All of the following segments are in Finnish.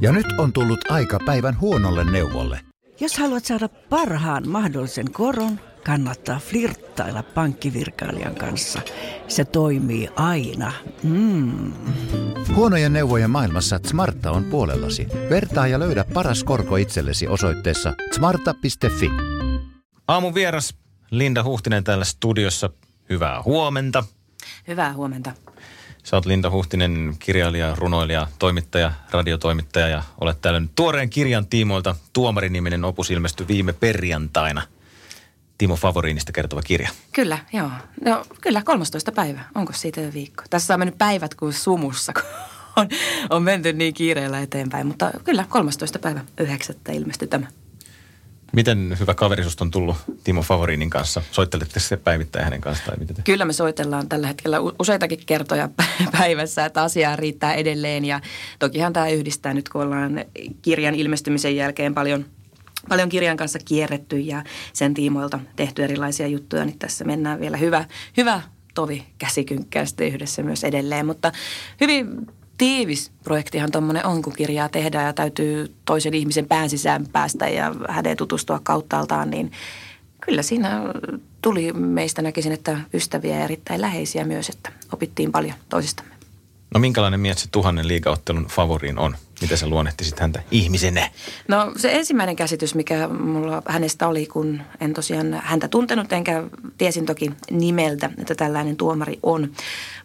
Ja nyt on tullut aika päivän huonolle neuvolle. Jos haluat saada parhaan mahdollisen koron, kannattaa flirttailla pankkivirkailijan kanssa. Se toimii aina. Mm. Huonojen neuvojen maailmassa Smarta on puolellasi. Vertaa ja löydä paras korko itsellesi osoitteessa smarta.fi. Aamun vieras Linda Huhtinen täällä studiossa. Hyvää huomenta. Hyvää huomenta. Sä oot Linda Huhtinen, kirjailija, runoilija, toimittaja, radiotoimittaja ja olet täällä nyt tuoreen kirjan tiimoilta. Tuomariniminen opus ilmestyi viime perjantaina. Timo Favoriinista kertova kirja. Kyllä, joo. No kyllä, 13 päivä. Onko siitä jo viikko? Tässä on mennyt päivät kuin sumussa, kun on, on menty niin kiireellä eteenpäin. Mutta kyllä, 13 päivä, 9. ilmestyi tämä. Miten hyvä kaveri on tullut Timo Favoriinin kanssa? Soittelette se päivittäin hänen kanssaan miten te? Kyllä me soitellaan tällä hetkellä useitakin kertoja päivässä, että asiaa riittää edelleen. Ja tokihan tämä yhdistää nyt, kun ollaan kirjan ilmestymisen jälkeen paljon – paljon kirjan kanssa kierretty ja sen tiimoilta tehty erilaisia juttuja, niin tässä mennään vielä hyvä, hyvä tovi käsikynkkäästi yhdessä myös edelleen. Mutta hyvin tiivis projektihan tuommoinen on, kun kirjaa tehdään ja täytyy toisen ihmisen pään sisään päästä ja hänen tutustua kauttaaltaan, niin kyllä siinä tuli meistä näkisin, että ystäviä ja erittäin läheisiä myös, että opittiin paljon toisistamme. No minkälainen mies se tuhannen liigaottelun favoriin on? Miten sä luonnehtisit häntä ihmisenä? No se ensimmäinen käsitys, mikä mulla hänestä oli, kun en tosiaan häntä tuntenut, enkä tiesin toki nimeltä, että tällainen tuomari on.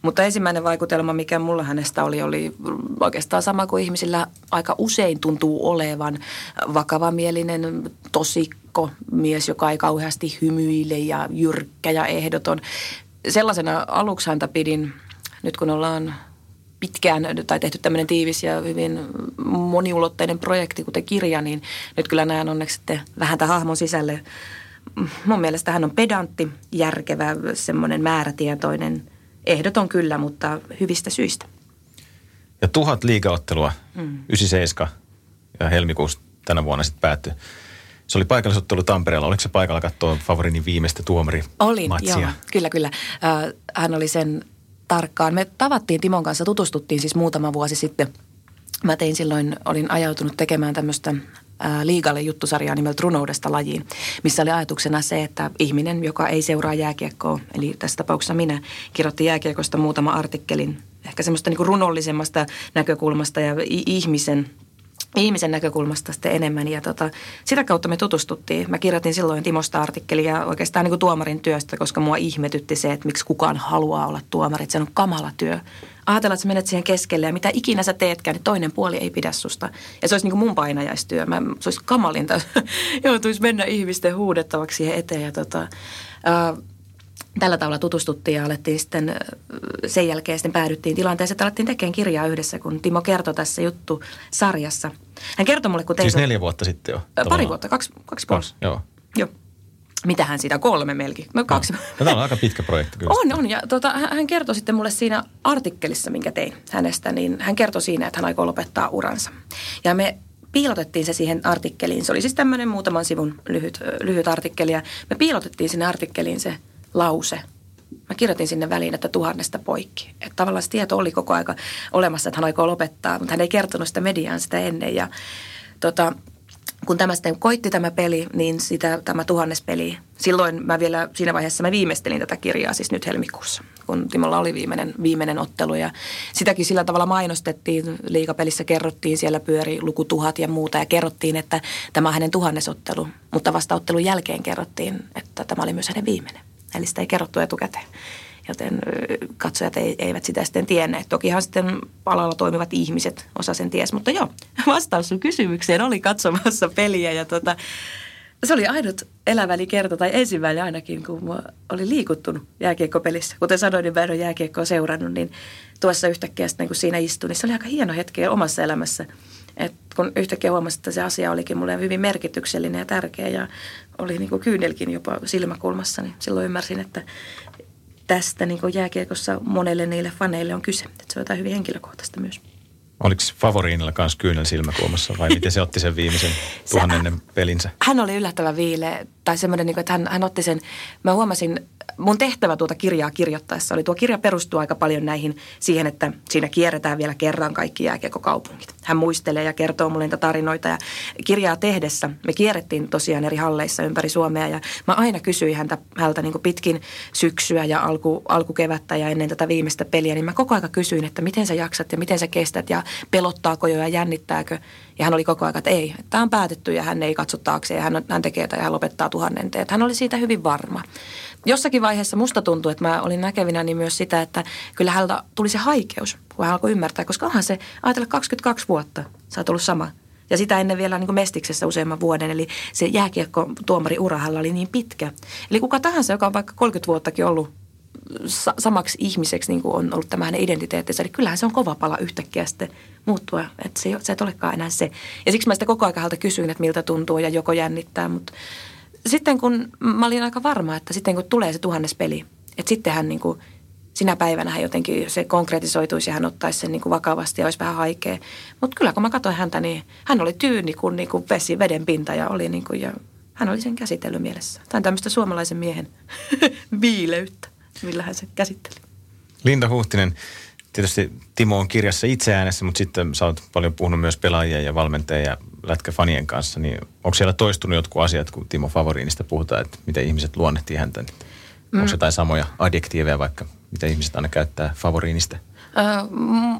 Mutta ensimmäinen vaikutelma, mikä mulla hänestä oli, oli oikeastaan sama kuin ihmisillä aika usein tuntuu olevan. Vakavamielinen, tosikko, mies, joka ei kauheasti hymyile ja jyrkkä ja ehdoton. Sellaisena aluksi häntä pidin, nyt kun ollaan pitkään tai tehty tämmöinen tiivis ja hyvin moniulotteinen projekti, kuten kirja, niin nyt kyllä näen onneksi sitten vähän tämän hahmon sisälle. Mun mielestä hän on pedantti, järkevä, semmoinen määrätietoinen, ehdoton kyllä, mutta hyvistä syistä. Ja tuhat liigaottelua, mm. 97 ja helmikuussa tänä vuonna sitten päättyi. Se oli paikallisottelu Tampereella. Oliko se paikalla katsoa Favorinin viimeistä tuomari Oli, joo. Kyllä, kyllä. hän oli sen tarkkaan. Me tavattiin Timon kanssa, tutustuttiin siis muutama vuosi sitten. Mä tein silloin, olin ajautunut tekemään tämmöistä liigalle juttusarjaa nimeltä Runoudesta lajiin, missä oli ajatuksena se, että ihminen, joka ei seuraa jääkiekkoa, eli tässä tapauksessa minä, kirjoitti jääkiekosta muutama artikkelin, ehkä semmoista niin runollisemmasta näkökulmasta ja ihmisen – ihmisen näkökulmasta sitten enemmän. Ja tota, sitä kautta me tutustuttiin. Mä kirjoitin silloin Timosta artikkelia oikeastaan niin kuin tuomarin työstä, koska mua ihmetytti se, että miksi kukaan haluaa olla tuomari. Että se on kamala työ. Ajatella, että sä menet siihen keskelle ja mitä ikinä sä teetkään, niin toinen puoli ei pidä susta. Ja se olisi niin kuin mun painajaistyö. Mä, se olisi kamalinta, joutuisi mennä ihmisten huudettavaksi siihen eteen. Ja tota, äh, tällä tavalla tutustuttiin ja alettiin sitten sen jälkeen sitten päädyttiin tilanteeseen, että alettiin tekemään kirjaa yhdessä, kun Timo kertoi tässä juttu sarjassa. Hän kertoi mulle, kun teitä... Siis neljä vuotta sitten jo? Pari tavallaan. vuotta, kaksi, kaksi kaksi joo. Joo. Mitähän siitä, kolme melkein. No, kaksi. No, tämä on aika pitkä projekti kyllä. On, on. Ja tota, hän kertoi sitten mulle siinä artikkelissa, minkä tein hänestä, niin hän kertoi siinä, että hän aikoo lopettaa uransa. Ja me piilotettiin se siihen artikkeliin. Se oli siis tämmöinen muutaman sivun lyhyt, lyhyt artikkeli ja me piilotettiin sinne artikkeliin se lause. Mä kirjoitin sinne väliin, että tuhannesta poikki. Että tavallaan se tieto oli koko aika olemassa, että hän aikoo lopettaa, mutta hän ei kertonut sitä mediaan sitä ennen. Ja tota, kun tämä sitten koitti tämä peli, niin sitä, tämä tuhannes peli, silloin mä vielä siinä vaiheessa mä viimeistelin tätä kirjaa siis nyt helmikuussa, kun Timolla oli viimeinen, viimeinen ottelu ja sitäkin sillä tavalla mainostettiin, liikapelissä kerrottiin, siellä pyöri luku tuhat ja muuta ja kerrottiin, että tämä on hänen tuhannesottelu, mutta vasta ottelun jälkeen kerrottiin, että tämä oli myös hänen viimeinen. Eli sitä ei kerrottu etukäteen. Joten katsojat eivät sitä sitten tienneet. Tokihan sitten alalla toimivat ihmiset osa sen ties. Mutta joo, vastaus sun kysymykseen oli katsomassa peliä ja tota, se oli ainut eläväni kerta, tai ensimmäinen ainakin, kun mä oli liikuttunut jääkiekkopelissä. Kuten sanoin, niin mä en ole jääkiekkoa seurannut, niin tuossa yhtäkkiä sitten, kun siinä istuin, niin se oli aika hieno hetki omassa elämässä. Et kun yhtäkkiä huomasin, että se asia olikin mulle hyvin merkityksellinen ja tärkeä ja oli niin kuin kyynelkin jopa silmäkulmassa, niin silloin ymmärsin, että tästä niin kuin jääkiekossa monelle niille faneille on kyse. Että se on jotain hyvin henkilökohtaista myös. Oliko Favoriinilla kanssa kyynel silmäkulmassa vai miten se otti sen viimeisen tuhannennen pelinsä? Hän oli yllättävän viile. Tai semmoinen, niin että hän, hän otti sen, mä huomasin, mun tehtävä tuota kirjaa kirjoittaessa oli, tuo kirja perustuu aika paljon näihin siihen, että siinä kierretään vielä kerran kaikki jääkiekokaupungit. Hän muistelee ja kertoo mulle niitä tarinoita ja kirjaa tehdessä me kierrettiin tosiaan eri halleissa ympäri Suomea ja mä aina kysyin häntä, häntä niin pitkin syksyä ja alku, alkukevättä ja ennen tätä viimeistä peliä, niin mä koko ajan kysyin, että miten sä jaksat ja miten sä kestät ja pelottaako jo ja jännittääkö. Ja hän oli koko ajan, että ei, tämä on päätetty ja hän ei katso taakse ja hän, hän tekee tai hän lopettaa tuhannen teet. Hän oli siitä hyvin varma. Jossakin vaiheessa musta tuntui, että mä olin näkevinä niin myös sitä, että kyllä häneltä tuli se haikeus, kun hän alkoi ymmärtää, koska onhan se, ajatella 22 vuotta, sä oot ollut sama. Ja sitä ennen vielä niin Mestiksessä useamman vuoden, eli se jääkiekko tuomari urahalla oli niin pitkä. Eli kuka tahansa, joka on vaikka 30 vuottakin ollut sa- samaksi ihmiseksi niin kuin on ollut tämä hänen identiteettinsä. Eli kyllähän se on kova pala yhtäkkiä sitten muuttua, että se, se et olekaan enää se. Ja siksi mä sitä koko ajan kysyin, että miltä tuntuu ja joko jännittää. Mutta sitten kun mä olin aika varma, että sitten kun tulee se tuhannes peli, että sitten hän niin kuin, sinä päivänä hän jotenkin se konkretisoituisi ja hän ottaisi sen niin kuin vakavasti ja olisi vähän haikea. Mutta kyllä kun mä katsoin häntä, niin hän oli tyyni kuin, niin kuin vesi, veden pinta ja oli niin kuin, ja hän oli sen käsitellyt mielessä. Tämä on tämmöistä suomalaisen miehen viileyttä millä hän se käsitteli. Linda Huhtinen, tietysti Timo on kirjassa itse äänessä, mutta sitten sä oot paljon puhunut myös pelaajien ja valmentajien ja lätkäfanien kanssa, niin onko siellä toistunut jotkut asiat, kun Timo Favoriinista puhutaan, että miten ihmiset luonnehtii häntä? Mm. Onko jotain samoja adjektiiveja vaikka, mitä ihmiset aina käyttää Favoriinista?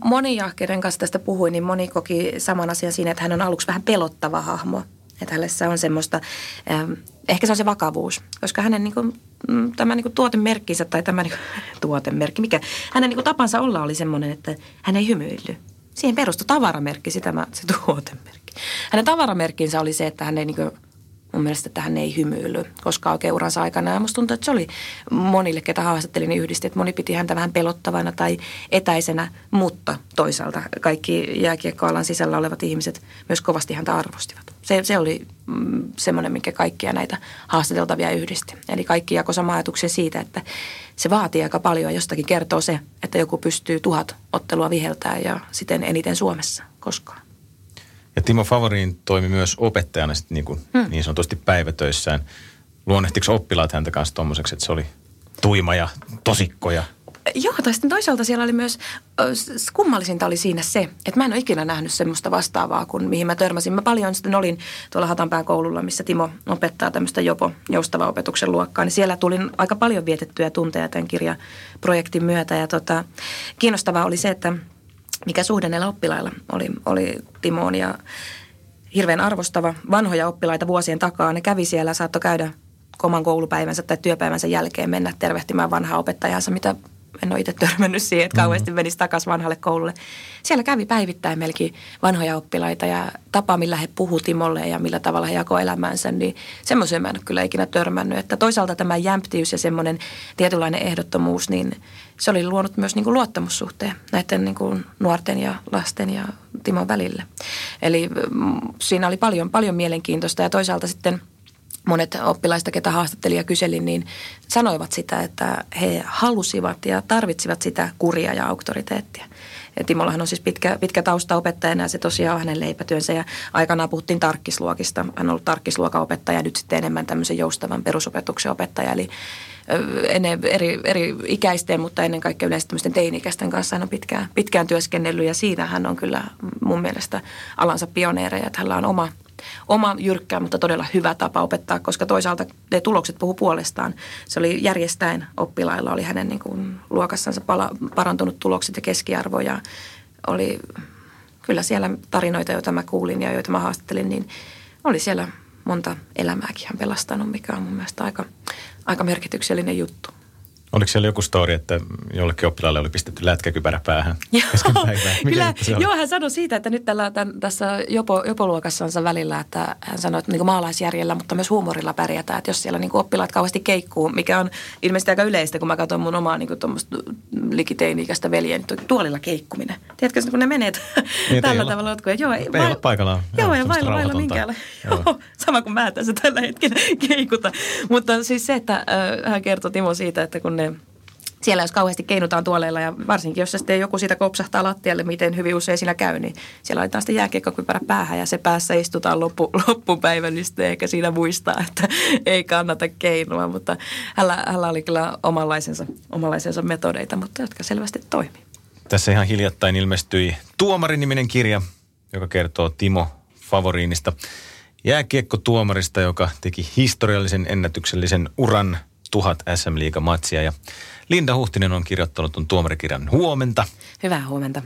moni, kenen kanssa tästä puhuin, niin moni koki saman asian siinä, että hän on aluksi vähän pelottava hahmo. Että hänessä on semmoista, ehkä se on se vakavuus, koska hänen niin kuin, mm, tämä niin kuin tuotemerkkinsä tai tämä niin kuin, tuotemerkki, mikä hänen niin kuin tapansa olla oli semmoinen, että hän ei hymyilly. Siihen perustui tavaramerkki, se, tämä, se tuotemerkki. Hänen tavaramerkkinsä oli se, että hän ei niin kuin, mun mielestä, että hän ei hymyily koskaan oikein uransa aikana. Ja musta tuntuu, että se oli monille, ketä haastattelin, niin yhdisti, että moni piti häntä vähän pelottavana tai etäisenä, mutta toisaalta kaikki jääkiekkoalan sisällä olevat ihmiset myös kovasti häntä arvostivat. Se, se oli mm, semmoinen, minkä kaikkia näitä haastateltavia yhdisti. Eli kaikki jakoi sama ajatuksen siitä, että se vaatii aika paljon. Jostakin kertoo se, että joku pystyy tuhat ottelua viheltää ja siten eniten Suomessa koskaan. Ja Timo Favorin toimi myös opettajana sit niin, kuin hmm. niin sanotusti päivätöissään. Luonnehtiko oppilaat häntä kanssa tuommoiseksi, että se oli tuima ja tosikko ja Joo, tai sitten toisaalta siellä oli myös, kummallisinta oli siinä se, että mä en ole ikinä nähnyt semmoista vastaavaa kuin mihin mä törmäsin. Mä paljon sitten olin tuolla Hatanpään koululla, missä Timo opettaa tämmöistä jopo joustava opetuksen luokkaa, niin siellä tulin aika paljon vietettyjä tunteja tämän kirjaprojektin myötä. Ja tota, kiinnostavaa oli se, että mikä suhde näillä oppilailla oli, oli Timoon ja hirveän arvostava vanhoja oppilaita vuosien takaa. Ne kävi siellä, saattoi käydä oman koulupäivänsä tai työpäivänsä jälkeen mennä tervehtimään vanhaa opettajansa, mitä en ole itse törmännyt siihen, että kauheasti menisi takaisin vanhalle koululle. Siellä kävi päivittäin melkein vanhoja oppilaita ja tapa, millä he puhu Timolle ja millä tavalla he jakoi elämäänsä, niin semmoiseen mä en ole kyllä ikinä törmännyt. Että toisaalta tämä jämptiys ja semmoinen tietynlainen ehdottomuus, niin se oli luonut myös niin kuin luottamussuhteen näiden niin kuin nuorten ja lasten ja Timon välille. Eli mm, siinä oli paljon, paljon mielenkiintoista ja toisaalta sitten – monet oppilaista, ketä haastattelin ja kyselin, niin sanoivat sitä, että he halusivat ja tarvitsivat sitä kuria ja auktoriteettia. Ja Timollahan on siis pitkä, pitkä tausta opettajana ja se tosiaan on hänen leipätyönsä. Ja aikanaan puhuttiin tarkkisluokista. Hän on ollut tarkkisluokan opettaja ja nyt sitten enemmän tämmöisen joustavan perusopetuksen opettaja. Eli ennen eri, eri ikäisten, mutta ennen kaikkea yleensä tämmöisten teini-ikäisten kanssa hän on pitkään, pitkään työskennellyt. Ja siinä hän on kyllä mun mielestä alansa pioneereja, että hänellä on oma – oma jyrkkä, mutta todella hyvä tapa opettaa, koska toisaalta ne tulokset puhu puolestaan. Se oli järjestäen oppilailla, oli hänen niin kuin luokassansa pala, parantunut tulokset ja keskiarvo ja oli kyllä siellä tarinoita, joita mä kuulin ja joita mä haastattelin, niin oli siellä monta elämääkin hän pelastanut, mikä on mun mielestä aika, aika merkityksellinen juttu. Oliko siellä joku story, että jollekin oppilaalle oli pistetty lätkäkypärä päähän joo, kyllä, joo, hän sanoi siitä, että nyt tällä, tämän, tässä jopo, jopoluokassansa välillä, että hän sanoi, että niin maalaisjärjellä, mutta myös huumorilla pärjätään. Että jos siellä niin oppilaat kauheasti keikkuu, mikä on ilmeisesti aika yleistä, kun mä katson mun omaa niin likiteini-ikäistä veljeä, niin tuolilla keikkuminen. Tiedätkö, kun ne menee niin, tällä tavalla Otko, Joo, ei, ei va- paikallaan. Joo, ja vailla, vailla minkäänlaista. Joo, sama kuin mä tässä tällä hetkellä keikuta. Mutta siis se, että äh, hän kertoi Timo siitä, että kun siellä jos kauheasti keinutaan tuoleilla ja varsinkin jos sitten joku siitä kopsahtaa lattialle, miten hyvin usein siinä käy, niin siellä laitetaan sitten jääkiekkokypärä päähän ja se päässä istutaan loppu, loppupäivän, niin sitten ehkä siinä muistaa, että ei kannata keinua, mutta hänellä, hänellä oli kyllä omanlaisensa, omanlaisensa metodeita, mutta jotka selvästi toimii. Tässä ihan hiljattain ilmestyi Tuomari-niminen kirja, joka kertoo Timo Favoriinista, jääkiekko-tuomarista, joka teki historiallisen ennätyksellisen uran tuhat SM Liiga-matsia ja Linda Huhtinen on kirjoittanut tuon tuomarikirjan huomenta. Hyvää huomenta.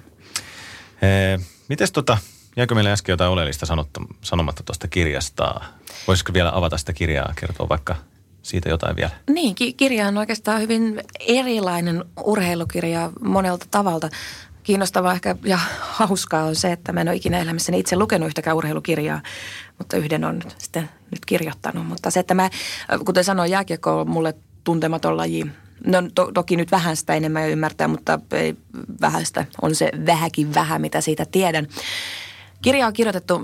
Ee, mites tota, jäikö meille äsken jotain oleellista sanotta, sanomatta tuosta kirjasta? Voisiko vielä avata sitä kirjaa, kertoa vaikka siitä jotain vielä? Niin, ki- kirja on oikeastaan hyvin erilainen urheilukirja monelta tavalta. Kiinnostavaa ehkä ja hauskaa on se, että mä en ole ikinä elämässäni itse lukenut yhtäkään urheilukirjaa, mutta yhden on sitten nyt kirjoittanut. Mutta se, että mä, kuten sanoin, jääkiekko on mulle tuntematon laji. No to, toki nyt vähän sitä enemmän ymmärtää, mutta ei vähäistä. On se vähäkin vähän, mitä siitä tiedän. Kirja on kirjoitettu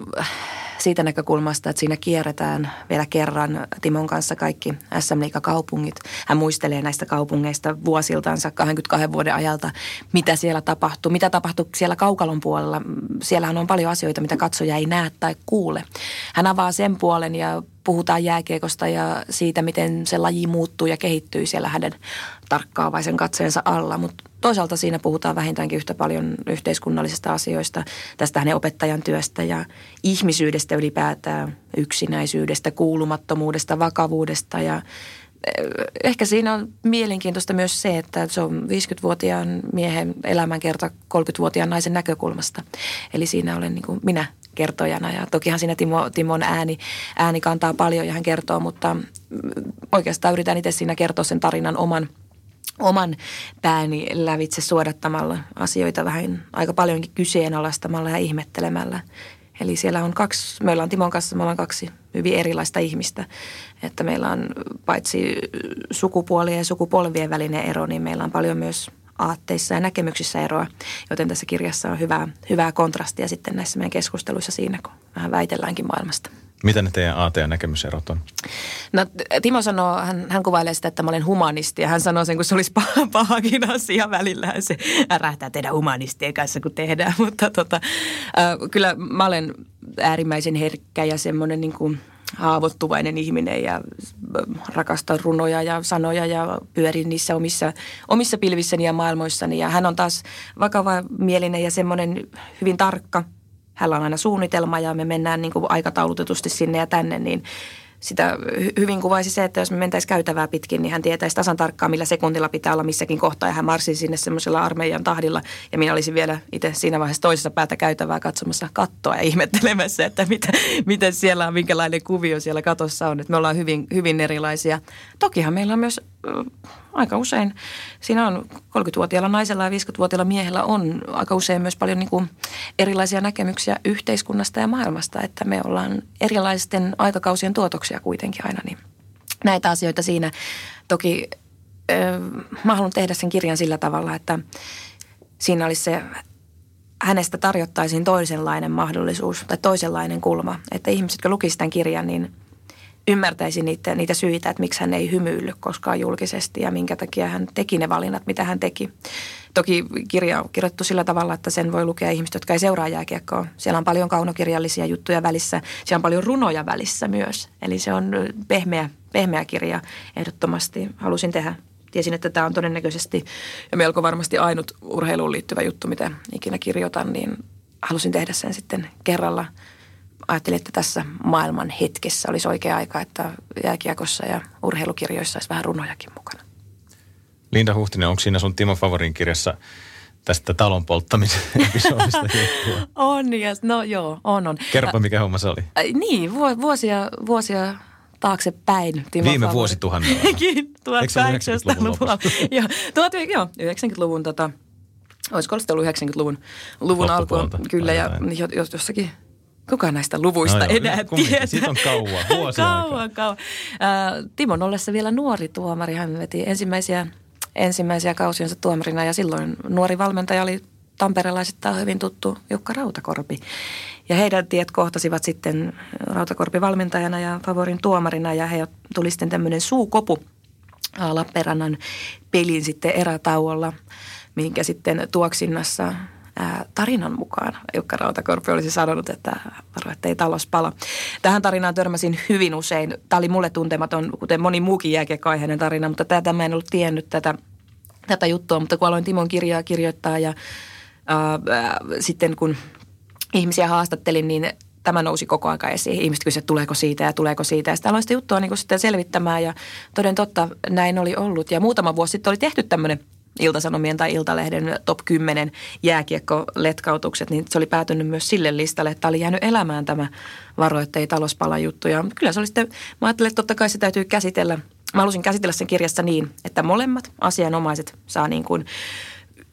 siitä näkökulmasta, että siinä kierretään vielä kerran Timon kanssa kaikki SM kaupungit. Hän muistelee näistä kaupungeista vuosiltansa 22 vuoden ajalta, mitä siellä tapahtuu, mitä tapahtuu siellä kaukalon puolella. Siellähän on paljon asioita, mitä katsoja ei näe tai kuule. Hän avaa sen puolen ja puhutaan jääkiekosta ja siitä, miten se laji muuttuu ja kehittyy siellä hänen tarkkaavaisen katseensa alla. Mutta toisaalta siinä puhutaan vähintäänkin yhtä paljon yhteiskunnallisista asioista, tästä hänen opettajan työstä ja ihmisyydestä ylipäätään, yksinäisyydestä, kuulumattomuudesta, vakavuudesta ja eh, Ehkä siinä on mielenkiintoista myös se, että se on 50-vuotiaan miehen elämänkerta 30-vuotiaan naisen näkökulmasta. Eli siinä olen niin kuin minä kertojana. Ja tokihan siinä Timo, Timon ääni, ääni kantaa paljon ja hän kertoo, mutta mm, oikeastaan yritän itse siinä kertoa sen tarinan oman oman pääni lävitse suodattamalla asioita vähän aika paljonkin kyseenalaistamalla ja ihmettelemällä. Eli siellä on kaksi, meillä on Timon kanssa, me ollaan kaksi hyvin erilaista ihmistä. Että meillä on paitsi sukupuolien ja sukupolvien välinen ero, niin meillä on paljon myös aatteissa ja näkemyksissä eroa, joten tässä kirjassa on hyvää, hyvää kontrastia sitten näissä meidän keskusteluissa siinä, kun vähän väitelläänkin maailmasta. Mitä ne teidän aate- ja näkemyserot on? No Timo sanoo, hän, hän kuvailee sitä, että mä olen humanisti ja hän sanoo sen, kun se olisi paha, pahakin asia välillä. Se ärähtää tehdä humanistien kanssa, kun tehdään, mutta tota, äh, kyllä mä olen äärimmäisen herkkä ja semmoinen niin kuin – haavoittuvainen ihminen ja rakastan runoja ja sanoja ja pyörin niissä omissa, omissa pilvissäni ja maailmoissani. Ja hän on taas vakava mielinen ja semmoinen hyvin tarkka. Hänellä on aina suunnitelma ja me mennään niin kuin aikataulutetusti sinne ja tänne, niin – sitä hyvin kuvaisi se, että jos me mentäisiin käytävää pitkin, niin hän tietäisi tasan tarkkaan, millä sekuntilla pitää olla missäkin kohtaa. Ja hän marssi sinne semmoisella armeijan tahdilla. Ja minä olisin vielä itse siinä vaiheessa toisessa päätä käytävää katsomassa kattoa ja ihmettelemässä, että mitä, miten siellä on, minkälainen kuvio siellä katossa on. Että me ollaan hyvin, hyvin erilaisia. Tokihan meillä on myös aika usein, siinä on 30-vuotiaalla naisella ja 50-vuotiaalla miehellä on aika usein myös paljon niin kuin erilaisia näkemyksiä yhteiskunnasta ja maailmasta, että me ollaan erilaisten aikakausien tuotoksia kuitenkin aina, niin näitä asioita siinä. Toki mä haluan tehdä sen kirjan sillä tavalla, että siinä olisi se hänestä tarjottaisiin toisenlainen mahdollisuus tai toisenlainen kulma. Että ihmiset, jotka lukisivat tämän kirjan, niin – ymmärtäisi niitä, niitä syitä, että miksi hän ei hymyillyt koskaan julkisesti ja minkä takia hän teki ne valinnat, mitä hän teki. Toki kirja on kirjoittu sillä tavalla, että sen voi lukea ihmiset, jotka ei seuraa jääkiekkoa. Siellä on paljon kaunokirjallisia juttuja välissä. Siellä on paljon runoja välissä myös. Eli se on pehmeä, pehmeä kirja ehdottomasti. Halusin tehdä tiesin, että tämä on todennäköisesti ja melko varmasti ainut urheiluun liittyvä juttu, mitä ikinä kirjoitan, niin halusin tehdä sen sitten kerralla – ajattelin, että tässä maailman hetkessä olisi oikea aika, että jääkiekossa ja urheilukirjoissa olisi vähän runojakin mukana. Linda Huhtinen, onko siinä sun Timo Favorin kirjassa tästä talon polttamisen episodista On, ja, no joo, on, on. Kerropa, mikä homma se oli. Niin, vuosia, vuosia taaksepäin. Timo Viime vuosituhannella. 1800-luvulla. joo, 90-luvun, tota, olisiko ollut 90-luvun luvun alku, kyllä, ja jossakin Kuka näistä luvuista no joo, enää tietää? Siitä on kauan, vuosia Kauan, kauan. Äh, Timon ollessa vielä nuori tuomari, hän veti ensimmäisiä, ensimmäisiä kausiansa tuomarina ja silloin nuori valmentaja oli tamperelaisittain hyvin tuttu Jukka Rautakorpi. Ja heidän tiet kohtasivat sitten Rautakorpi valmentajana ja Favorin tuomarina ja he tuli sitten tämmöinen suukopu Lappeenrannan pelin sitten erätauolla, minkä sitten tuoksinnassa ää, tarinan mukaan Jukka Rautakorpi olisi sanonut, että varo, että ei talous pala. Tähän tarinaan törmäsin hyvin usein. Tämä oli mulle tuntematon, kuten moni muukin jääkiekkoaiheinen tarina, mutta tätä mä en ollut tiennyt tätä, tätä juttua. Mutta kun aloin Timon kirjaa kirjoittaa ja ää, sitten kun ihmisiä haastattelin, niin tämä nousi koko ajan esiin. Ihmiset kysyivät, tuleeko siitä ja tuleeko siitä. Ja sitten aloin sitä juttua niin sitten selvittämään ja toden totta näin oli ollut. Ja muutama vuosi sitten oli tehty tämmöinen Iltasanomien tai Iltalehden top 10 jääkiekko-letkautukset, niin se oli päätynyt myös sille listalle, että oli jäänyt elämään tämä varo, että ei talouspala juttu. Ja kyllä se oli sitten, mä ajattelin, että totta kai se täytyy käsitellä. Mä halusin käsitellä sen kirjassa niin, että molemmat asianomaiset saa niin kuin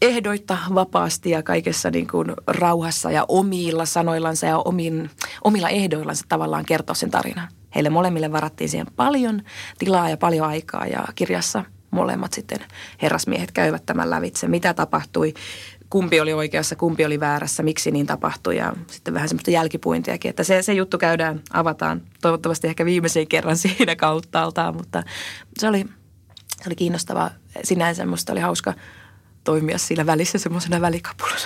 ehdoitta vapaasti ja kaikessa niin kuin rauhassa ja omilla sanoillansa ja omin, omilla ehdoillansa tavallaan kertoa sen tarinan. Heille molemmille varattiin siihen paljon tilaa ja paljon aikaa ja kirjassa molemmat sitten herrasmiehet käyvät tämän lävitse. Mitä tapahtui, kumpi oli oikeassa, kumpi oli väärässä, miksi niin tapahtui ja sitten vähän semmoista jälkipuintiakin. Että se, se juttu käydään, avataan toivottavasti ehkä viimeisen kerran siinä kauttaaltaan, mutta se oli, se oli kiinnostavaa. Sinänsä musta oli hauska toimia siinä välissä semmoisena välikapulana.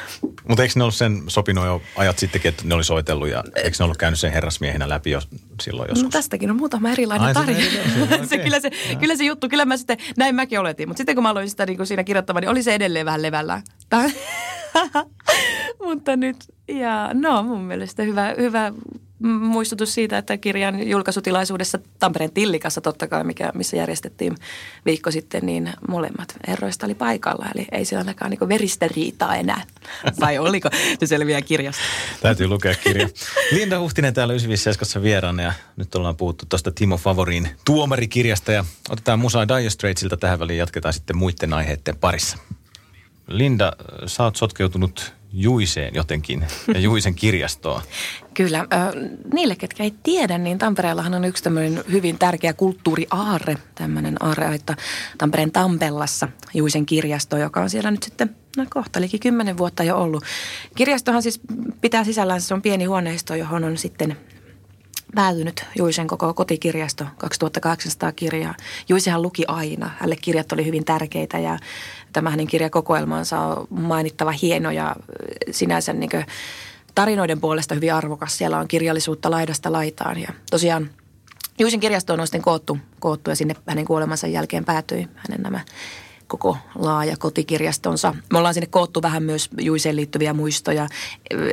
Mutta eikö ne ollut sen sopinut jo ajat sittenkin, että ne oli soitellut ja eikö ne ollut käynyt sen herrasmiehenä läpi jo silloin joskus? No tästäkin on muutama erilainen Ai, tarina. Se, se, kyllä, se, kyllä se juttu, kyllä mä sitten, näin mäkin oletin. Mutta sitten kun mä aloin sitä niin kuin siinä kirjoittamaan, niin oli se edelleen vähän levällään. Mutta nyt, ja no mun mielestä hyvä, hyvä muistutus siitä, että kirjan julkaisutilaisuudessa Tampereen Tillikassa totta kai, mikä, missä järjestettiin viikko sitten, niin molemmat herroista oli paikalla. Eli ei siellä ainakaan niin veristä riitaa enää. Vai oliko? Se selviää kirjasta. Täytyy lukea kirja. Linda Huhtinen täällä 957 vieraana ja nyt ollaan puhuttu tuosta Timo Favorin tuomarikirjasta ja otetaan Musa Dire Straitsilta tähän väliin jatketaan sitten muiden aiheiden parissa. Linda, sä oot sotkeutunut Juiseen jotenkin ja Juisen kirjastoon. Kyllä. Niille, ketkä ei tiedä, niin Tampereellahan on yksi tämmöinen hyvin tärkeä kulttuuriaarre, tämmöinen aarre, että Tampereen Tampellassa Juisen kirjasto, joka on siellä nyt sitten no kohta liki kymmenen vuotta jo ollut. Kirjastohan siis pitää sisällään, se on pieni huoneisto, johon on sitten päätynyt Juisen koko kotikirjasto, 2800 kirjaa. Juisehan luki aina. Hänelle kirjat oli hyvin tärkeitä ja tämä hänen kirjakokoelmansa on mainittava hieno ja sinänsä niin tarinoiden puolesta hyvin arvokas. Siellä on kirjallisuutta laidasta laitaan ja tosiaan Juisen kirjasto on sitten koottu, koottu ja sinne hänen kuolemansa jälkeen päätyi hänen nämä koko laaja kotikirjastonsa. Me ollaan sinne koottu vähän myös Juiseen liittyviä muistoja,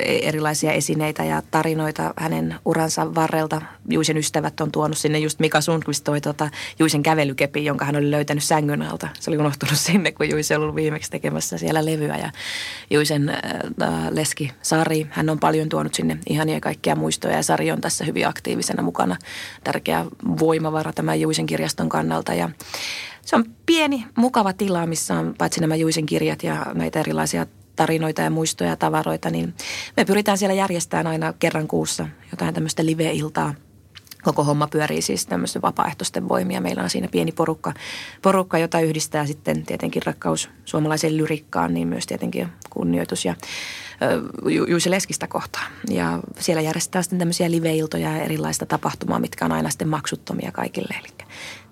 erilaisia esineitä ja tarinoita hänen uransa varrelta. Juisen ystävät on tuonut sinne just Mika Sundqvist toi tota Juisen kävelykepi, jonka hän oli löytänyt sängyn alta. Se oli unohtunut sinne, kun Juise oli ollut viimeksi tekemässä siellä levyä. Ja Juisen äh, leski Sari, hän on paljon tuonut sinne ihania kaikkia muistoja ja Sari on tässä hyvin aktiivisena mukana. Tärkeä voimavara tämän Juisen kirjaston kannalta ja se on pieni, mukava tila, missä on paitsi nämä Juisen kirjat ja näitä erilaisia tarinoita ja muistoja ja tavaroita, niin me pyritään siellä järjestämään aina kerran kuussa jotain tämmöistä live-iltaa. Koko homma pyörii siis tämmöisten vapaaehtoisten voimia. Meillä on siinä pieni porukka, porukka, jota yhdistää sitten tietenkin rakkaus suomalaiseen lyrikkaan, niin myös tietenkin kunnioitus ja Juise Leskistä kohtaan. Ja siellä järjestetään sitten tämmöisiä liveiltoja ja erilaista tapahtumaa, mitkä on aina sitten maksuttomia kaikille. Eli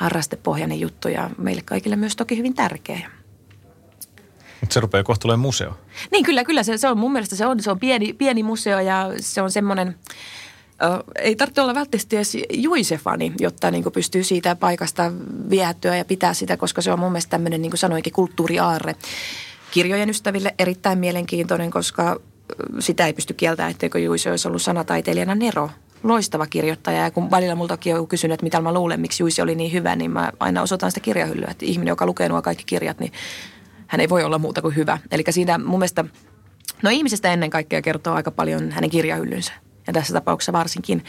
harrastepohjainen juttu ja meille kaikille myös toki hyvin tärkeä. Mutta se rupeaa kohta museo. Niin kyllä, kyllä se, se on mun mielestä se on, se on pieni, pieni museo ja se on semmoinen, ei tarvitse olla välttämättä edes juisefani, jotta niin pystyy siitä paikasta viehättyä ja pitää sitä, koska se on mun mielestä tämmöinen, niin kuin sanoinkin, kulttuuriaarre. Kirjojen ystäville erittäin mielenkiintoinen, koska sitä ei pysty kieltämään, etteikö Juise olisi ollut sanataiteilijana Nero loistava kirjoittaja. Ja kun välillä multakin on kysynyt, että mitä mä luulen, miksi Juisi oli niin hyvä, niin mä aina osoitan sitä kirjahyllyä. Että ihminen, joka lukee nuo kaikki kirjat, niin hän ei voi olla muuta kuin hyvä. Eli siinä mun mielestä, no ihmisestä ennen kaikkea kertoo aika paljon hänen kirjahyllynsä. Ja tässä tapauksessa varsinkin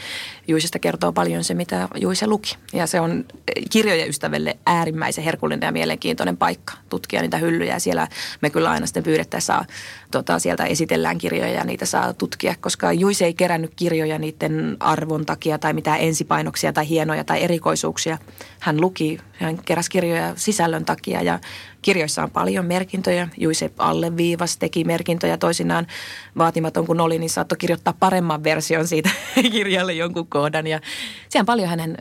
Juisesta kertoo paljon se, mitä Juise luki. Ja se on kirjojen ystävälle äärimmäisen herkullinen ja mielenkiintoinen paikka tutkia niitä hyllyjä. Ja siellä me kyllä aina sitten pyydettäessä tota, sieltä esitellään kirjoja ja niitä saa tutkia, koska Juise ei kerännyt kirjoja niiden arvon takia tai mitään ensipainoksia tai hienoja tai erikoisuuksia. Hän luki, hän keräsi kirjoja sisällön takia ja Kirjoissa on paljon merkintöjä. Juise alleviivas, teki merkintöjä toisinaan. Vaatimaton kun oli, niin saattoi kirjoittaa paremman version siitä kirjalle jonkun kohdan. Ja siellä on paljon hänen,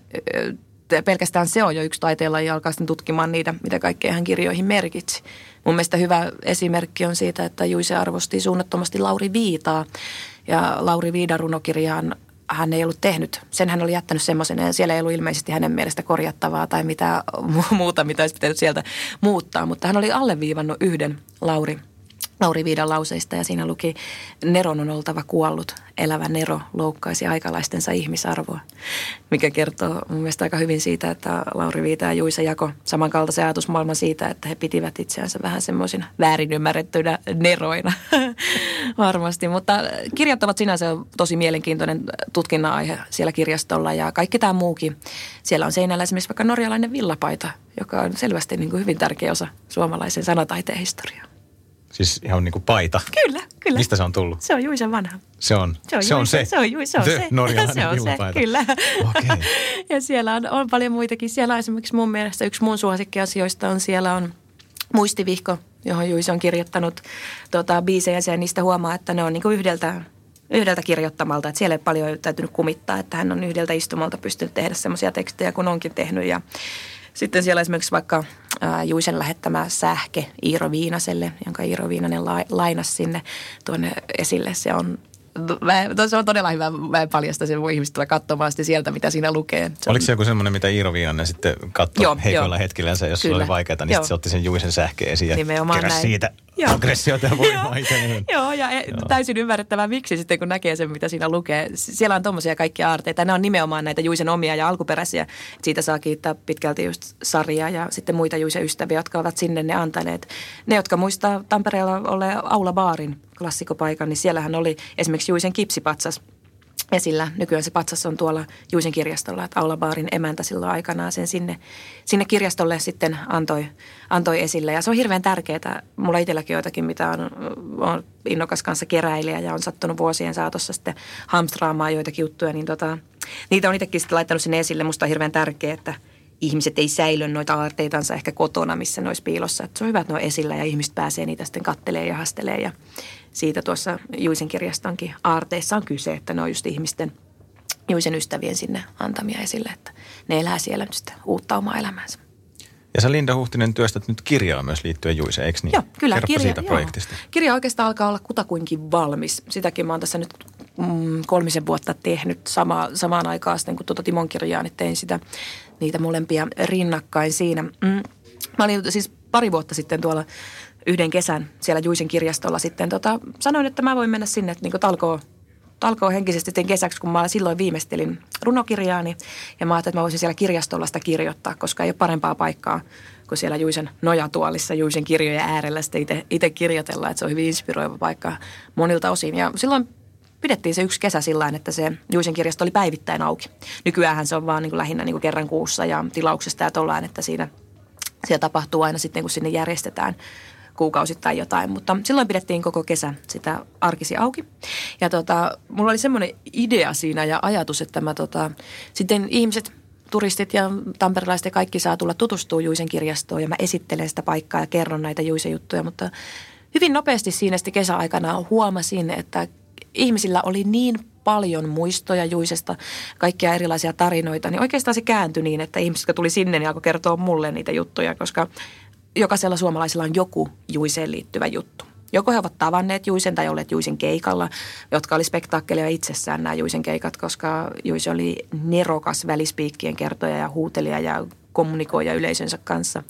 pelkästään se on jo yksi taiteella ja alkaa sitten tutkimaan niitä, mitä kaikkea hän kirjoihin merkitsi. Mun mielestä hyvä esimerkki on siitä, että Juise arvosti suunnattomasti Lauri Viitaa. Ja Lauri Viidan runokirjaan hän ei ollut tehnyt. Sen hän oli jättänyt semmoisen ja siellä ei ollut ilmeisesti hänen mielestä korjattavaa tai mitä muuta, mitä olisi pitänyt sieltä muuttaa. Mutta hän oli alleviivannut yhden Lauri Lauri Viidan lauseista ja siinä luki, Neron on oltava kuollut, elävä Nero loukkaisi aikalaistensa ihmisarvoa, mikä kertoo mun mielestä aika hyvin siitä, että Lauri Viita ja Juisa jako samankaltaisen ajatusmaailman siitä, että he pitivät itseänsä vähän semmoisina väärin ymmärrettyinä neroina varmasti. Mutta kirjat ovat sinänsä tosi mielenkiintoinen tutkinnan aihe siellä kirjastolla ja kaikki tämä muukin. Siellä on seinällä esimerkiksi vaikka norjalainen villapaita, joka on selvästi niin kuin hyvin tärkeä osa suomalaisen sanataiteen historiaa. Siis ihan niin kuin paita. Kyllä, kyllä. Mistä se on tullut? Se on Juisen vanha. Se on se. On se, on se. se on, Juise, se on The se. se on se, kyllä. Okei. ja siellä on, on paljon muitakin. Siellä on esimerkiksi mun mielestä yksi mun suosikkiasioista on siellä on muistivihko, johon Juise on kirjoittanut tota, biisejä ja niistä huomaa, että ne on niin kuin yhdeltä yhdeltä kirjoittamalta, että siellä ei paljon täytynyt kumittaa, että hän on yhdeltä istumalta pystynyt tehdä semmoisia tekstejä, kun onkin tehnyt ja sitten siellä esimerkiksi vaikka Juisen lähettämä sähke Iiro Viinaselle, jonka Iiro Viinanen la, lainasi sinne tuonne esille. Se on Mä, se on todella hyvä. Mä en paljasta sen, voi ihmiset tulla katsomaan sitten sieltä, mitä siinä lukee. Se Oliko se joku semmoinen, mitä Iiro Viinanen sitten katsoi Joo, heikoilla hetkillänsä, jos Kyllä. oli vaikeaa, niin se otti sen Juisen sähkeen esiin ja Nimenomaan keräsi näin. siitä Joo. aggressiota ja voimaa Joo. itselleen. Joo, ja e- täysin ymmärrettävää miksi sitten, kun näkee sen, mitä siinä lukee. Siellä on tommosia kaikkia aarteita. Nämä on nimenomaan näitä Juisen omia ja alkuperäisiä. Siitä saa kiittää pitkälti just Saria ja sitten muita Juisen ystäviä, jotka ovat sinne ne antaneet. Ne, jotka muistaa Tampereella olleen Aula Baarin klassikopaikan, niin siellähän oli esimerkiksi Juisen kipsipatsas esillä. Nykyään se patsas on tuolla Juisen kirjastolla, että Aula Baarin emäntä silloin aikanaan sen sinne, sinne kirjastolle sitten antoi, antoi esille. Ja se on hirveän tärkeää. Mulla itselläkin joitakin, mitä on, on innokas kanssa keräilijä ja on sattunut vuosien saatossa sitten hamstraamaan joitakin juttuja, niin tota, niitä on itsekin sitten laittanut sinne esille. Musta on hirveän tärkeää, että ihmiset ei säilö noita aarteitansa ehkä kotona, missä ne olisi piilossa. Että se on hyvä, että ne on esillä ja ihmiset pääsee niitä sitten kattelee ja hastelee. Ja siitä tuossa Juisen kirjastonkin aarteissa on kyse, että ne on just ihmisten, Juisen ystävien sinne antamia esille, että ne elää siellä nyt sitten uutta omaa elämäänsä. Ja sä Linda Huhtinen työstät nyt kirjaa myös liittyen Juiseen, eikö niin? Joo, kyllä. Kerropa kirja, siitä joo. projektista. Kirja oikeastaan alkaa olla kutakuinkin valmis. Sitäkin mä oon tässä nyt mm, kolmisen vuotta tehnyt sama, samaan aikaan sitten, kun tuota Timon kirjaa, niin tein sitä, niitä molempia rinnakkain siinä. Mm. Mä olin siis pari vuotta sitten tuolla yhden kesän siellä Juisen kirjastolla sitten tota, sanoin, että mä voin mennä sinne, että niin talkoo talkoo henkisesti sitten kesäksi, kun mä silloin viimeistelin runokirjaani. Ja mä ajattelin, että mä voisin siellä kirjastolla sitä kirjoittaa, koska ei ole parempaa paikkaa kuin siellä Juisen nojatuolissa, Juisen kirjojen äärellä sitten itse, itse kirjoitella. Että se on hyvin inspiroiva paikka monilta osin. Ja silloin pidettiin se yksi kesä sillä että se Juisen kirjasto oli päivittäin auki. Nykyään se on vaan niin kuin lähinnä niin kuin kerran kuussa ja tilauksesta ja tollaan, että siinä, siellä tapahtuu aina sitten, kun sinne järjestetään kuukausittain jotain, mutta silloin pidettiin koko kesä sitä arkisi auki. Ja tota, mulla oli semmoinen idea siinä ja ajatus, että mä tota, sitten ihmiset, turistit ja tamperelaiset ja kaikki saa tulla tutustua Juisen kirjastoon ja mä esittelen sitä paikkaa ja kerron näitä Juisen juttuja, mutta hyvin nopeasti siinä sitten kesäaikana huomasin, että ihmisillä oli niin paljon muistoja Juisesta, kaikkia erilaisia tarinoita, niin oikeastaan se kääntyi niin, että ihmiset, jotka tuli sinne, niin alkoi kertoa mulle niitä juttuja, koska jokaisella suomalaisella on joku Juiseen liittyvä juttu. Joko he ovat tavanneet Juisen tai olleet Juisen keikalla, jotka oli spektaakkeleja itsessään nämä Juisen keikat, koska Juise oli nerokas välispiikkien kertoja ja huutelija ja kommunikoija yleisönsä kanssa.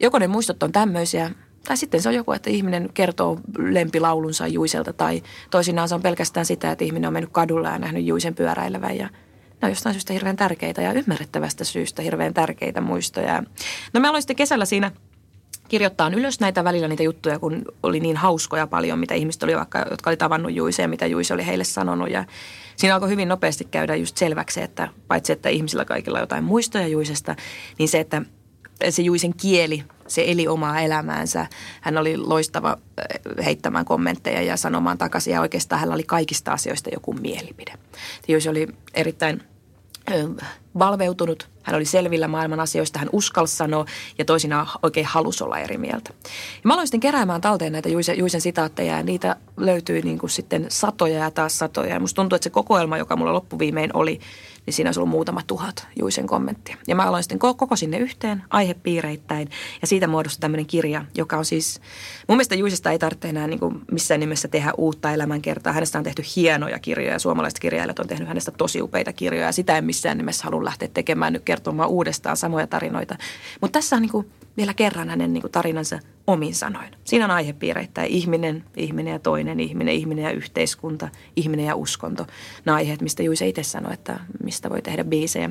Joko ne muistot on tämmöisiä, Tai sitten se on joku, että ihminen kertoo lempilaulunsa Juiselta tai toisinaan se on pelkästään sitä, että ihminen on mennyt kadulla ja nähnyt Juisen pyöräilevän ja ne on jostain syystä hirveän tärkeitä ja ymmärrettävästä syystä hirveän tärkeitä muistoja. No me aloin sitten kesällä siinä kirjoittaa ylös näitä välillä niitä juttuja, kun oli niin hauskoja paljon, mitä ihmiset oli vaikka, jotka oli tavannut Juise ja mitä Juise oli heille sanonut. Ja siinä alkoi hyvin nopeasti käydä just selväksi, että paitsi että ihmisillä kaikilla on jotain muistoja Juisesta, niin se, että se Juisen kieli, se eli omaa elämäänsä. Hän oli loistava äh, heittämään kommentteja ja sanomaan takaisin ja oikeastaan hänellä oli kaikista asioista joku mielipide. Juise oli erittäin valveutunut, hän oli selvillä maailman asioista, hän uskalsi sanoa ja toisinaan oikein halusi olla eri mieltä. Ja mä aloin sitten keräämään talteen näitä Juisen, Juisen sitaatteja ja niitä löytyi niin kuin sitten satoja ja taas satoja. Ja musta tuntuu, että se kokoelma, joka mulla loppuviimein oli, niin siinä olisi ollut muutama tuhat Juisen kommenttia. Ja mä aloin sitten koko sinne yhteen aihepiireittäin ja siitä muodostui tämmöinen kirja, joka on siis, mun mielestä Juisesta ei tarvitse enää niin kuin missään nimessä tehdä uutta elämänkertaa. Hänestä on tehty hienoja kirjoja ja suomalaiset kirjailijat on tehnyt hänestä tosi upeita kirjoja ja sitä en missään nimessä halua lähteä tekemään nyt kertomaan uudestaan samoja tarinoita. Mutta tässä on niin kuin vielä kerran hänen niin kuin tarinansa omin sanoin. Siinä on aihepiireittäin ihminen, ihminen ja toinen ihminen, ihminen ja yhteiskunta, ihminen ja uskonto. Nämä aiheet, mistä Juise itse sanoi, että mistä voi tehdä biisejä.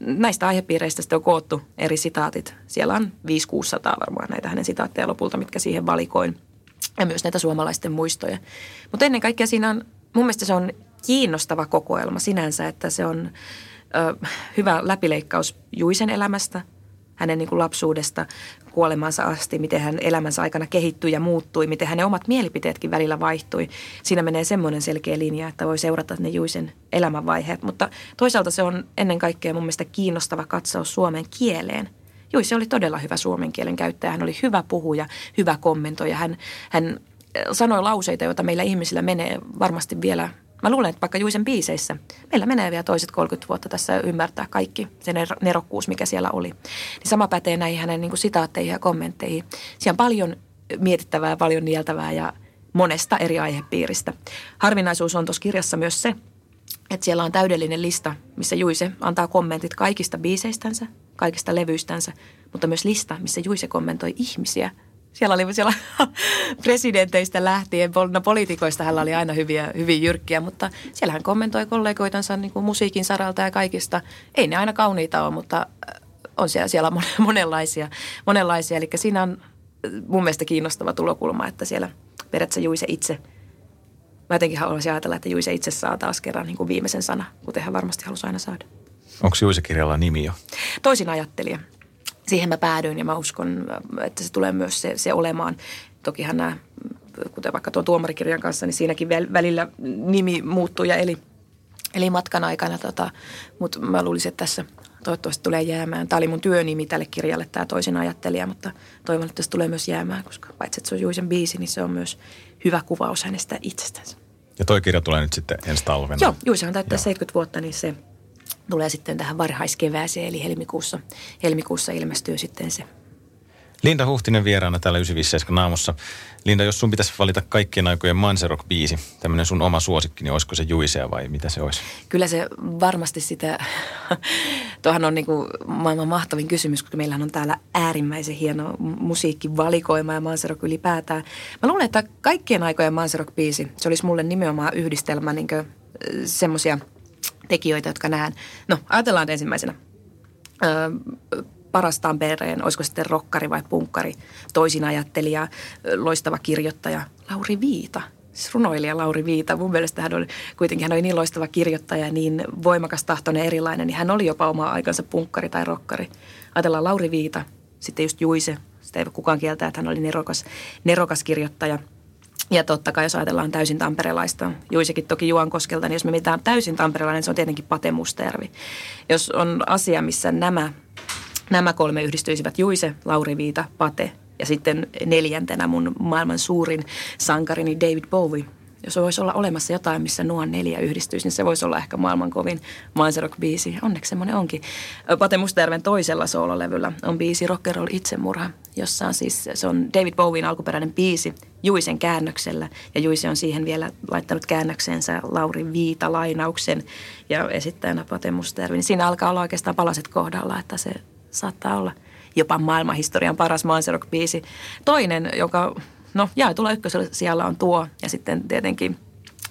Näistä aihepiireistä sitten on koottu eri sitaatit. Siellä on 500-600 varmaan näitä hänen sitaatteja lopulta, mitkä siihen valikoin. Ja myös näitä suomalaisten muistoja. Mutta ennen kaikkea siinä on, mun mielestä se on kiinnostava kokoelma sinänsä, että se on ö, hyvä läpileikkaus Juisen elämästä, hänen niin kuin lapsuudesta kuolemansa asti, miten hän elämänsä aikana kehittyi ja muuttui, miten hänen omat mielipiteetkin välillä vaihtui. Siinä menee semmoinen selkeä linja, että voi seurata ne Juisen elämänvaiheet, mutta toisaalta se on ennen kaikkea mun mielestä kiinnostava katsaus suomen kieleen. Juise oli todella hyvä suomen kielen käyttäjä, hän oli hyvä puhuja, hyvä kommentoija, hän, hän sanoi lauseita, joita meillä ihmisillä menee varmasti vielä Mä luulen, että vaikka Juisen biiseissä meillä menee vielä toiset 30 vuotta tässä ymmärtää kaikki se nerokkuus, mikä siellä oli. Niin sama pätee näihin hänen niin kuin sitaatteihin ja kommentteihin. Siellä on paljon mietittävää, paljon nieltävää ja monesta eri aihepiiristä. Harvinaisuus on tuossa kirjassa myös se, että siellä on täydellinen lista, missä Juise antaa kommentit kaikista biiseistänsä, kaikista levyistänsä, mutta myös lista, missä Juise kommentoi ihmisiä – siellä oli siellä presidenteistä lähtien, no poliitikoista hänellä oli aina hyviä, hyvin jyrkkiä, mutta siellä hän kommentoi kollegoitansa niin kuin musiikin saralta ja kaikista. Ei ne aina kauniita ole, mutta äh, on siellä, siellä monenlaisia, monenlaisia. Eli siinä on äh, mun mielestä kiinnostava tulokulma, että siellä periaatteessa Juise itse, mä jotenkin haluaisin ajatella, että Juise itse saa taas kerran niin kuin viimeisen sana, kuten hän varmasti halusi aina saada. Onko Juise-kirjalla nimi jo? Toisin ajattelija siihen mä päädyin ja mä uskon, että se tulee myös se, se olemaan. Tokihan nämä, kuten vaikka tuon tuomarikirjan kanssa, niin siinäkin välillä nimi muuttuu ja eli, eli matkan aikana. Tota, mutta mä luulisin, että tässä toivottavasti tulee jäämään. Tämä oli mun työnimi tälle kirjalle, tämä toisin ajattelija, mutta toivon, että se tulee myös jäämään, koska paitsi että se on Juisen biisi, niin se on myös hyvä kuvaus hänestä itsestänsä. Ja toi kirja tulee nyt sitten ensi talvena. Joo, Juisehan täyttää Joo. 70 vuotta, niin se tulee sitten tähän varhaiskevääseen, eli helmikuussa, helmikuussa ilmestyy sitten se. Linda Huhtinen vieraana täällä 957 naamussa. Linda, jos sun pitäisi valita kaikkien aikojen Manserok-biisi, tämmöinen sun oma suosikki, niin olisiko se Juisea vai mitä se olisi? Kyllä se varmasti sitä, tuohan on niin kuin maailman mahtavin kysymys, koska meillähän on täällä äärimmäisen hieno musiikkivalikoima ja Manserok ylipäätään. Mä luulen, että kaikkien aikojen Manserok-biisi, se olisi mulle nimenomaan yhdistelmä niin semmoisia – tekijöitä, jotka näen. No, ajatellaan ensimmäisenä. Öö, paras Tampereen, olisiko sitten rokkari vai punkkari, toisin ajattelija, loistava kirjoittaja Lauri Viita. Siis runoilija Lauri Viita. Mun mielestä hän oli kuitenkin hän oli niin loistava kirjoittaja, niin voimakas tahtoinen erilainen, niin hän oli jopa oma aikansa punkkari tai rokkari. Ajatellaan Lauri Viita, sitten just Juise, sitä ei kukaan kieltää, että hän oli nerokas, nerokas kirjoittaja – ja totta kai, jos ajatellaan täysin tamperelaista, Juisekin toki Juankoskelta, niin jos me mitään täysin tamperelainen, se on tietenkin Pate Mustervi. Jos on asia, missä nämä, nämä kolme yhdistyisivät, Juise, Lauri Viita, Pate ja sitten neljäntenä mun maailman suurin sankarini David Bowie – jos voisi olla olemassa jotain, missä nuo neljä yhdistyisi, niin se voisi olla ehkä maailman kovin Manserock-biisi. Onneksi semmoinen onkin. Pate Mustajärven toisella soololevyllä on biisi Rock'n'Roll itsemurha, jossa on siis, se on David Bowien alkuperäinen biisi Juisen käännöksellä. Ja Juise on siihen vielä laittanut käännöksensä Lauri Viita lainauksen ja esittäjänä Pate Mustajärvi. Niin siinä alkaa olla oikeastaan palaset kohdalla, että se saattaa olla jopa maailmanhistorian paras Manserok-biisi. Toinen, joka no jaetulla ykkösellä siellä on tuo ja sitten tietenkin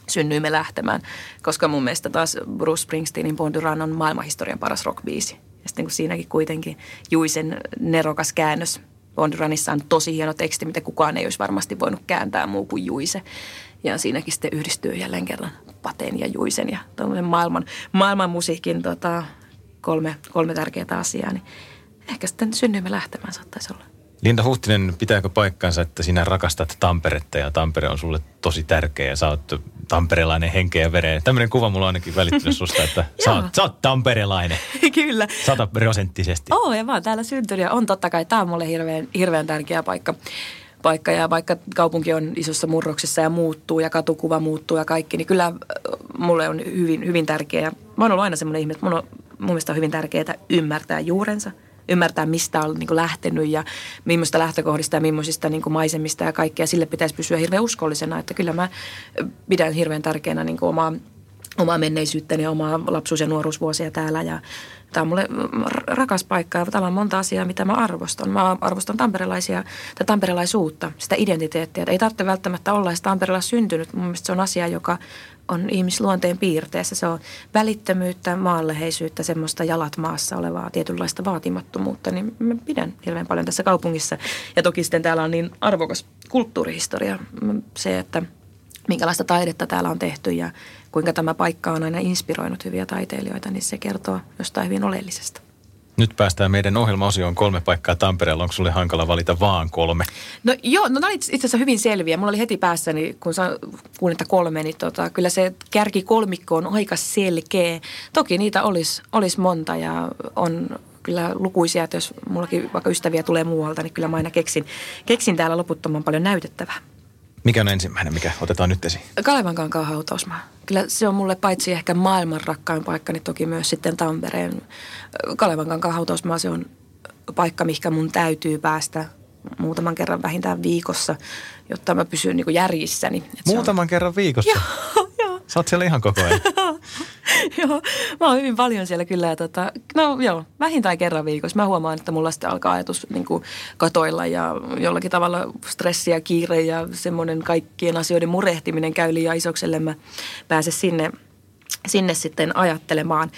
synnyimme lähtemään, koska mun mielestä taas Bruce Springsteenin Born to Run on maailmanhistorian paras rockbiisi. Ja sitten kun siinäkin kuitenkin Juisen nerokas käännös Born to Runissa on tosi hieno teksti, mitä kukaan ei olisi varmasti voinut kääntää muu kuin Juise. Ja siinäkin sitten yhdistyy jälleen kerran Pateen ja Juisen ja maailman, maailman musiikin tota, kolme, kolme tärkeää asiaa. Niin ehkä sitten synnyimme lähtemään saattaisi olla. Linda Huhtinen, pitääkö paikkansa, että sinä rakastat Tamperetta ja Tampere on sulle tosi tärkeä ja sä oot tamperelainen henkeä ja vereen. Tämmöinen kuva mulla on ainakin välittynyt susta, että sä, oot, sä oot tamperelainen. Kyllä. Sata prosenttisesti. Oo, ja mä oon täällä syntynyt ja on totta kai, tää on mulle hirveän, hirveän tärkeä paikka paikka ja vaikka kaupunki on isossa murroksessa ja muuttuu ja katukuva muuttuu ja kaikki, niin kyllä mulle on hyvin, hyvin tärkeää. Mä oon ollut aina semmoinen ihminen, että mun, on, mun mielestä on hyvin tärkeää ymmärtää juurensa – ymmärtää, mistä on niin kuin lähtenyt ja millaista lähtökohdista ja millaisista niin kuin maisemista ja kaikkea. Sille pitäisi pysyä hirveän uskollisena, että kyllä mä pidän hirveän tärkeänä niin kuin omaa, omaa menneisyyttäni ja omaa lapsuus- ja nuoruusvuosia täällä ja Tämä on mulle rakas paikka ja täällä on monta asiaa, mitä mä arvostan. Mä arvostan tamperelaisia, tai tamperelaisuutta, sitä identiteettiä. Ei tarvitse välttämättä olla edes Tampereella syntynyt. Mun mielestä se on asia, joka on ihmisluonteen piirteessä. Se on välittömyyttä, maanleheisyyttä, semmoista jalat maassa olevaa tietynlaista vaatimattomuutta. Niin mä pidän hirveän paljon tässä kaupungissa. Ja toki sitten täällä on niin arvokas kulttuurihistoria. Se, että minkälaista taidetta täällä on tehty ja kuinka tämä paikka on aina inspiroinut hyviä taiteilijoita, niin se kertoo jostain hyvin oleellisesta. Nyt päästään meidän ohjelmaosioon kolme paikkaa Tampereella. Onko sulle hankala valita vaan kolme? No joo, no nämä oli itse asiassa hyvin selviä. Mulla oli heti päässäni, kun sä kuulit kolme, niin tota, kyllä se kärki kolmikko on aika selkeä. Toki niitä olisi, olisi monta ja on kyllä lukuisia, että jos mullakin vaikka ystäviä tulee muualta, niin kyllä mä aina keksin, keksin täällä loputtoman paljon näytettävää. Mikä on ensimmäinen, mikä otetaan nyt esiin? Kalevan kankaan hautausmaa. Kyllä se on mulle paitsi ehkä maailman rakkain paikka, niin toki myös sitten Tampereen. Kalevan kankaan hautausmaa se on paikka, mikä mun täytyy päästä muutaman kerran vähintään viikossa, jotta mä pysyn niin järjissäni. Et muutaman on... kerran viikossa? Joo, joo. Sä oot siellä ihan koko ajan. joo, mä oon hyvin paljon siellä kyllä. Ja tota, no joo, vähintään kerran viikossa. Mä huomaan, että mulla sitten alkaa ajatus niin kuin katoilla ja jollakin tavalla stressi ja kiire ja semmoinen kaikkien asioiden murehtiminen käy liian isokselle. Mä pääsen sinne, sinne sitten ajattelemaan.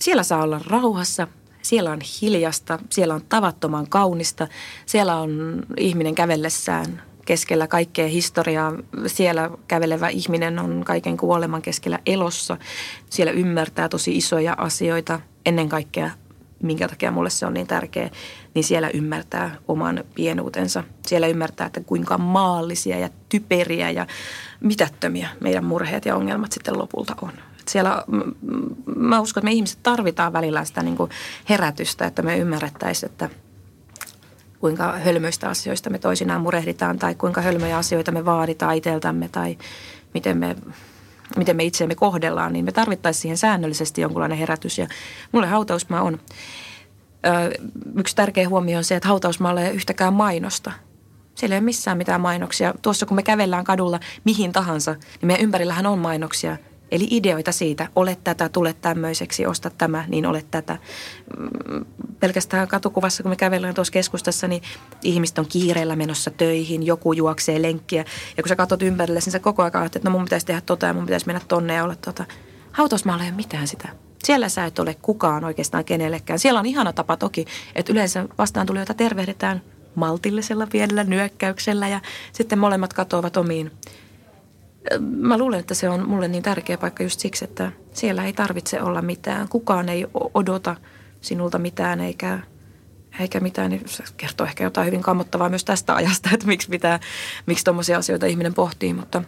Siellä saa olla rauhassa, siellä on hiljasta, siellä on tavattoman kaunista, siellä on ihminen kävellessään keskellä kaikkea historiaa. Siellä kävelevä ihminen on kaiken kuoleman keskellä elossa. Siellä ymmärtää tosi isoja asioita. Ennen kaikkea, minkä takia mulle se on niin tärkeä, niin siellä ymmärtää oman pienuutensa. Siellä ymmärtää, että kuinka maallisia ja typeriä ja mitättömiä meidän murheet ja ongelmat sitten lopulta on. Siellä, mä uskon, että me ihmiset tarvitaan välillä sitä niin kuin herätystä, että me ymmärrettäisiin, että – kuinka hölmöistä asioista me toisinaan murehditaan tai kuinka hölmöjä asioita me vaaditaan itseltämme tai miten me, miten me itseämme kohdellaan, niin me tarvittaisiin siihen säännöllisesti jonkunlainen herätys. Ja mulle hautausmaa on. Ö, yksi tärkeä huomio on se, että hautausmaalla ei ole yhtäkään mainosta. Siellä ei ole missään mitään mainoksia. Tuossa kun me kävellään kadulla mihin tahansa, niin meidän ympärillähän on mainoksia – Eli ideoita siitä, ole tätä, tule tämmöiseksi, osta tämä, niin ole tätä. Mm, pelkästään katukuvassa, kun me kävellään tuossa keskustassa, niin ihmiset on kiireellä menossa töihin, joku juoksee lenkkiä. Ja kun sä katsot ympärille, niin sä koko ajan ajattelet, että no mun pitäisi tehdä tota ja mun pitäisi mennä tonne ja olla tota. Hautausmaalla ei ole mitään sitä. Siellä sä et ole kukaan oikeastaan kenellekään. Siellä on ihana tapa toki, että yleensä vastaan tulijoita tervehditään maltillisella pienellä nyökkäyksellä ja sitten molemmat katoavat omiin Mä luulen, että se on mulle niin tärkeä paikka just siksi, että siellä ei tarvitse olla mitään. Kukaan ei odota sinulta mitään eikä, eikä mitään. Se kertoo ehkä jotain hyvin kammottavaa myös tästä ajasta, että miksi, pitää, miksi tuommoisia asioita ihminen pohtii. Mutta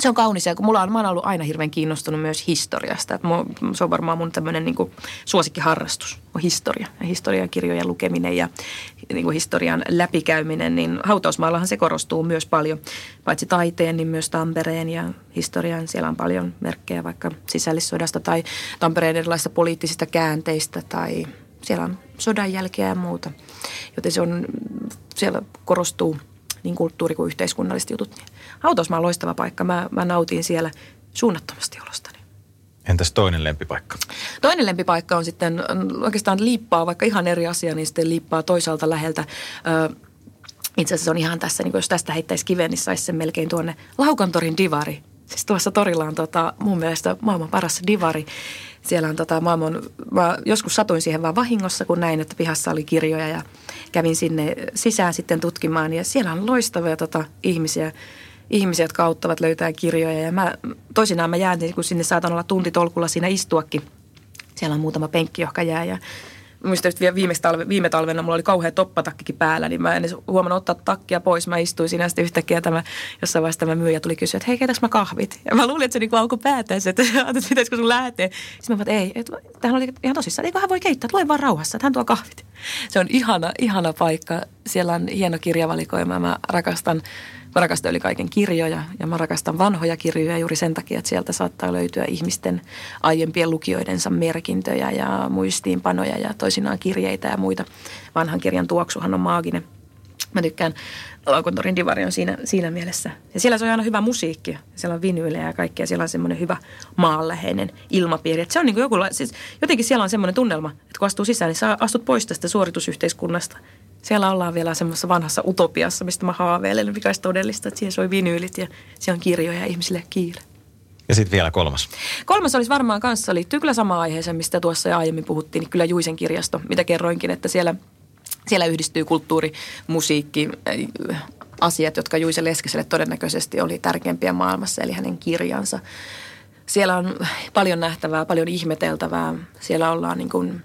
se on kaunis ja kun mulla on, mä oon ollut aina hirveän kiinnostunut myös historiasta. Että se on varmaan mun tämmöinen niin suosikkiharrastus on historia ja historian kirjojen lukeminen ja niin kuin historian läpikäyminen. Niin hautausmaallahan se korostuu myös paljon, paitsi taiteen, niin myös Tampereen ja historian. Siellä on paljon merkkejä vaikka sisällissodasta tai Tampereen erilaisista poliittisista käänteistä tai siellä on sodan jälkeä ja muuta. Joten se on, siellä korostuu niin kulttuuri- kuin yhteiskunnalliset jutut. Hautausmaa on loistava paikka. Mä, mä nautin siellä suunnattomasti olostani. Entäs toinen lempipaikka? Toinen lempipaikka on sitten oikeastaan liippaa, vaikka ihan eri asia, niin sitten liippaa toisaalta läheltä. Ö, itse asiassa on ihan tässä, niin jos tästä heittäisi kiven, niin saisi sen melkein tuonne Laukantorin divari. Siis tuossa torilla on tota, mun mielestä maailman paras divari. Siellä on tota, maailman, mä joskus satuin siihen vaan vahingossa, kun näin, että pihassa oli kirjoja ja kävin sinne sisään sitten tutkimaan. Ja siellä on loistavia tota, ihmisiä, ihmisiä, jotka auttavat löytää kirjoja. Ja mä, toisinaan mä jään, kun sinne saatan olla tuntitolkulla siinä istuakin. Siellä on muutama penkki, joka jää ja muistan, että viime, talve, viime talvena mulla oli kauhean toppatakkikin päällä, niin mä en edes huomannut ottaa takkia pois. Mä istuin siinä sitten yhtäkkiä tämä, jossain vaiheessa tämä myyjä tuli kysyä, että hei, keitäks mä kahvit? Ja mä luulin, että se niinku alkoi päätänsä, että, että pitäisikö sun lähteä. Sitten mä että ei, että tähän oli ihan tosissaan, eikö hän voi keittää, lue vaan rauhassa, että hän tuo kahvit. Se on ihana, ihana paikka. Siellä on hieno kirjavalikoima. Mä rakastan Mä rakastan yli kaiken kirjoja ja mä rakastan vanhoja kirjoja juuri sen takia, että sieltä saattaa löytyä ihmisten aiempien lukijoidensa merkintöjä ja muistiinpanoja ja toisinaan kirjeitä ja muita. Vanhan kirjan tuoksuhan on maaginen. Mä tykkään Laukontorin divari on siinä, siinä mielessä. Ja siellä se on aina hyvä musiikki. Siellä on vinyylejä ja kaikkea. Siellä on semmoinen hyvä maanläheinen ilmapiiri. Että se on niin kuin joku, siis jotenkin siellä on semmoinen tunnelma, että kun astuu sisään, niin sä astut pois tästä suoritusyhteiskunnasta siellä ollaan vielä semmoisessa vanhassa utopiassa, mistä mä haaveilen, mikä olisi todellista, että siellä soi vinyylit ja siellä on kirjoja ja ihmisille kiire. Ja sitten vielä kolmas. Kolmas olisi varmaan kanssa, liittyy kyllä samaan aiheeseen, mistä tuossa jo aiemmin puhuttiin, niin kyllä Juisen kirjasto, mitä kerroinkin, että siellä, siellä yhdistyy kulttuuri, musiikki, äh, asiat, jotka Juise Leskiselle todennäköisesti oli tärkeimpiä maailmassa, eli hänen kirjansa. Siellä on paljon nähtävää, paljon ihmeteltävää. Siellä ollaan niin kuin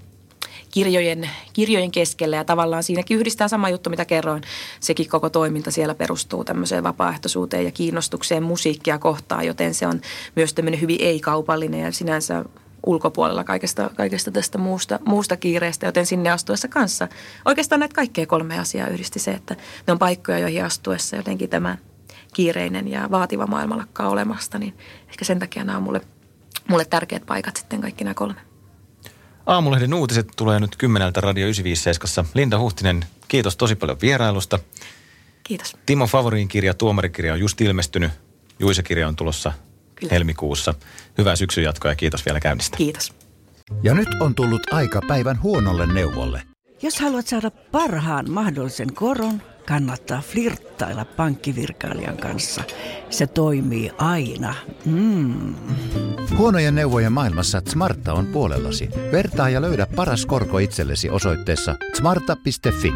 kirjojen, kirjojen keskellä ja tavallaan siinäkin yhdistää sama juttu, mitä kerroin. Sekin koko toiminta siellä perustuu tämmöiseen vapaaehtoisuuteen ja kiinnostukseen musiikkia kohtaan, joten se on myös tämmöinen hyvin ei-kaupallinen ja sinänsä ulkopuolella kaikesta, kaikesta tästä muusta, muusta kiireestä, joten sinne astuessa kanssa. Oikeastaan näitä kaikkea kolme asiaa yhdisti se, että ne on paikkoja, joihin astuessa jotenkin tämä kiireinen ja vaativa maailma lakkaa olemasta, niin ehkä sen takia nämä on mulle, mulle tärkeät paikat sitten kaikki nämä kolme. Aamulehden uutiset tulee nyt kymmeneltä Radio 957. Linda Huhtinen, kiitos tosi paljon vierailusta. Kiitos. Timo Favorin kirja, tuomarikirja on just ilmestynyt. Juisa-kirja on tulossa Kyllä. helmikuussa. Hyvää syksyn jatkoa ja kiitos vielä käynnistä. Kiitos. Ja nyt on tullut aika päivän huonolle neuvolle. Jos haluat saada parhaan mahdollisen koron, kannattaa flirttailla pankkivirkailijan kanssa. Se toimii aina. Mm. Huonojen neuvojen maailmassa Smarta on puolellasi. Vertaa ja löydä paras korko itsellesi osoitteessa smarta.fi.